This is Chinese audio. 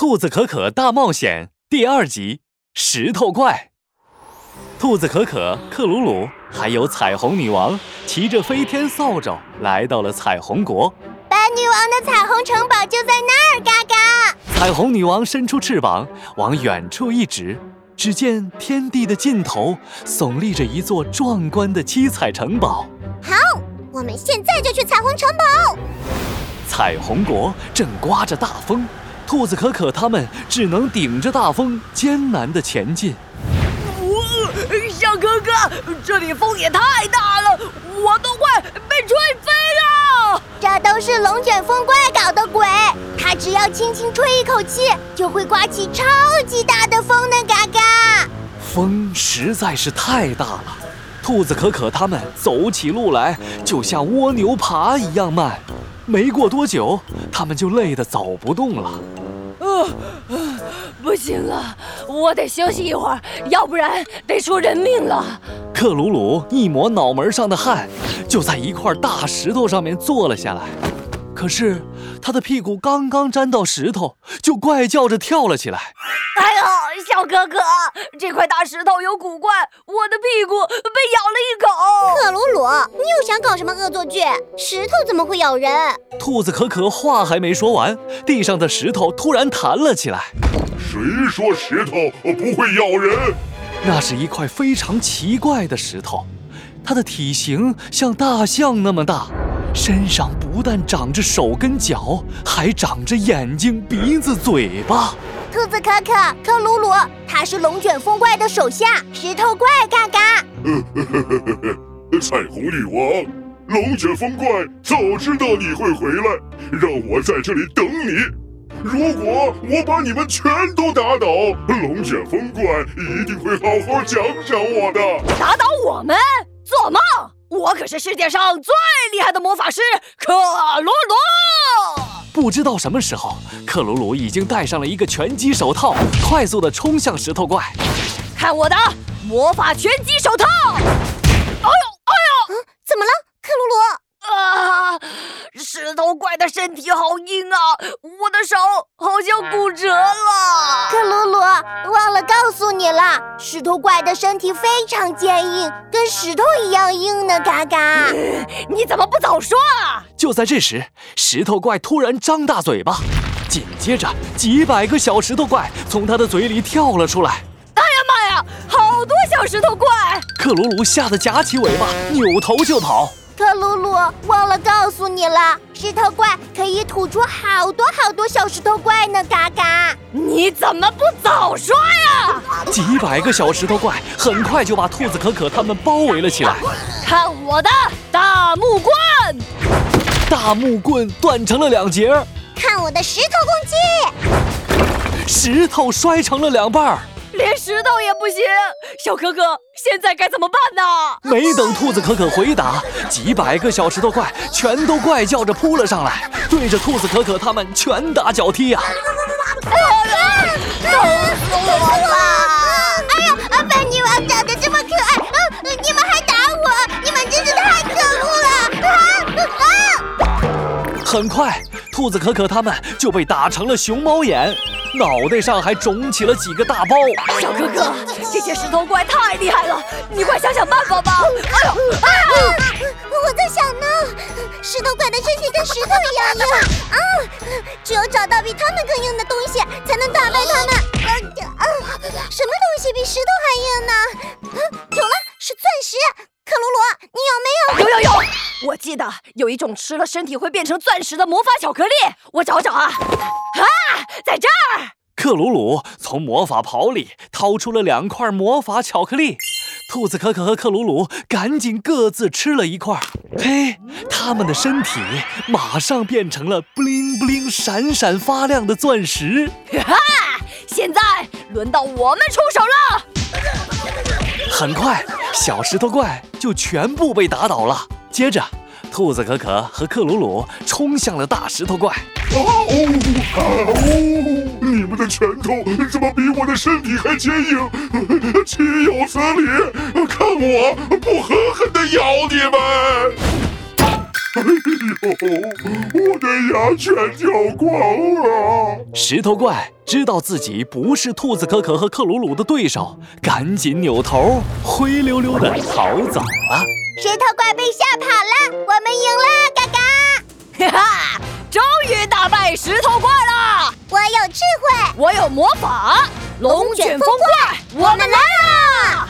兔子可可大冒险》第二集：石头怪。兔子可可、克鲁鲁还有彩虹女王骑着飞天扫帚来到了彩虹国。白女王的彩虹城堡就在那儿，嘎嘎！彩虹女王伸出翅膀往远处一指，只见天地的尽头耸立着一座壮观的七彩城堡。好，我们现在就去彩虹城堡。彩虹国正刮着大风，兔子可可他们只能顶着大风艰难地前进。小哥哥，这里风也太大了，我都快被吹飞了。这都是龙卷风怪搞的鬼，它只要轻轻吹一口气，就会刮起超级大的风呢，嘎嘎。风实在是太大了，兔子可可他们走起路来就像蜗牛爬一样慢。没过多久，他们就累得走不动了。呃，不行了，我得休息一会儿，要不然得出人命了。克鲁鲁一抹脑门上的汗，就在一块大石头上面坐了下来。可是他的屁股刚刚沾到石头，就怪叫着跳了起来。哎呦，小哥哥，这块大石头有古怪，我的屁股被咬了一口。克鲁鲁，你又想搞什么恶作剧？石头怎么会咬人？兔子可可话还没说完，地上的石头突然弹了起来。谁说石头不会咬人？那是一块非常奇怪的石头，它的体型像大象那么大。身上不但长着手跟脚，还长着眼睛、鼻子、嘴巴。兔子可可、克鲁鲁，他是龙卷风怪的手下，石头怪嘎嘎。彩虹女王，龙卷风怪早知道你会回来，让我在这里等你。如果我把你们全都打倒，龙卷风怪一定会好好奖赏我的。打倒我们？做梦！我可是世界上最厉害的魔法师克鲁鲁。不知道什么时候，克鲁鲁已经戴上了一个拳击手套，快速的冲向石头怪。看我的魔法拳击手套！哎呦哎呦！嗯，怎么了，克鲁鲁？啊！石头怪的身体好硬啊，我的手好像骨折了。告诉你了，石头怪的身体非常坚硬，跟石头一样硬呢。嘎嘎，你怎么不早说啊？就在这时，石头怪突然张大嘴巴，紧接着几百个小石头怪从他的嘴里跳了出来。哎呀妈呀，好多小石头怪！克鲁鲁吓得夹起尾巴，扭头就跑。克鲁鲁，忘了告诉你了，石头怪可以吐出好多好多小石头怪呢，嘎嘎！你怎么不早说呀？几百个小石头怪很快就把兔子可可他们包围了起来。看我的大木棍！大木棍断成了两截。看我的石头攻击！石头摔成了两半儿。连石头也不行，小可可，现在该怎么办呢？没等兔子可可回答，几百个小石头怪全都怪叫着扑了上来，对着兔子可可他们拳打脚踢呀！很快，兔子可可他们就被打成了熊猫眼。脑袋上还肿起了几个大包，小哥哥，这些石头怪太厉害了，你快想想办法吧！哎呦，哎呀，我在想呢，石头怪的身体跟石头一样硬啊，只有找到比他们更硬的东西，才能打败他们。啊，什么东西比石头还硬呢？记得有一种吃了身体会变成钻石的魔法巧克力，我找找啊。啊，在这儿！克鲁鲁从魔法袍里掏出了两块魔法巧克力，兔子可可和克鲁鲁赶紧各自吃了一块。嘿，他们的身体马上变成了布灵布灵、闪闪发亮的钻石。哈，现在轮到我们出手了。很快，小石头怪就全部被打倒了。接着，兔子可可和克鲁鲁冲向了大石头怪。啊哦哦！你们的拳头怎么比我的身体还坚硬？岂有此理！看我不狠狠地咬你们！哎呦，我的牙全掉光了！石头怪知道自己不是兔子可可和克鲁鲁的对手，赶紧扭头灰溜溜的逃走了。石头怪被吓跑了，我们赢了，嘎嘎！哈哈，终于打败石头怪了！我有智慧，我有魔法，龙卷风怪，我们来啦！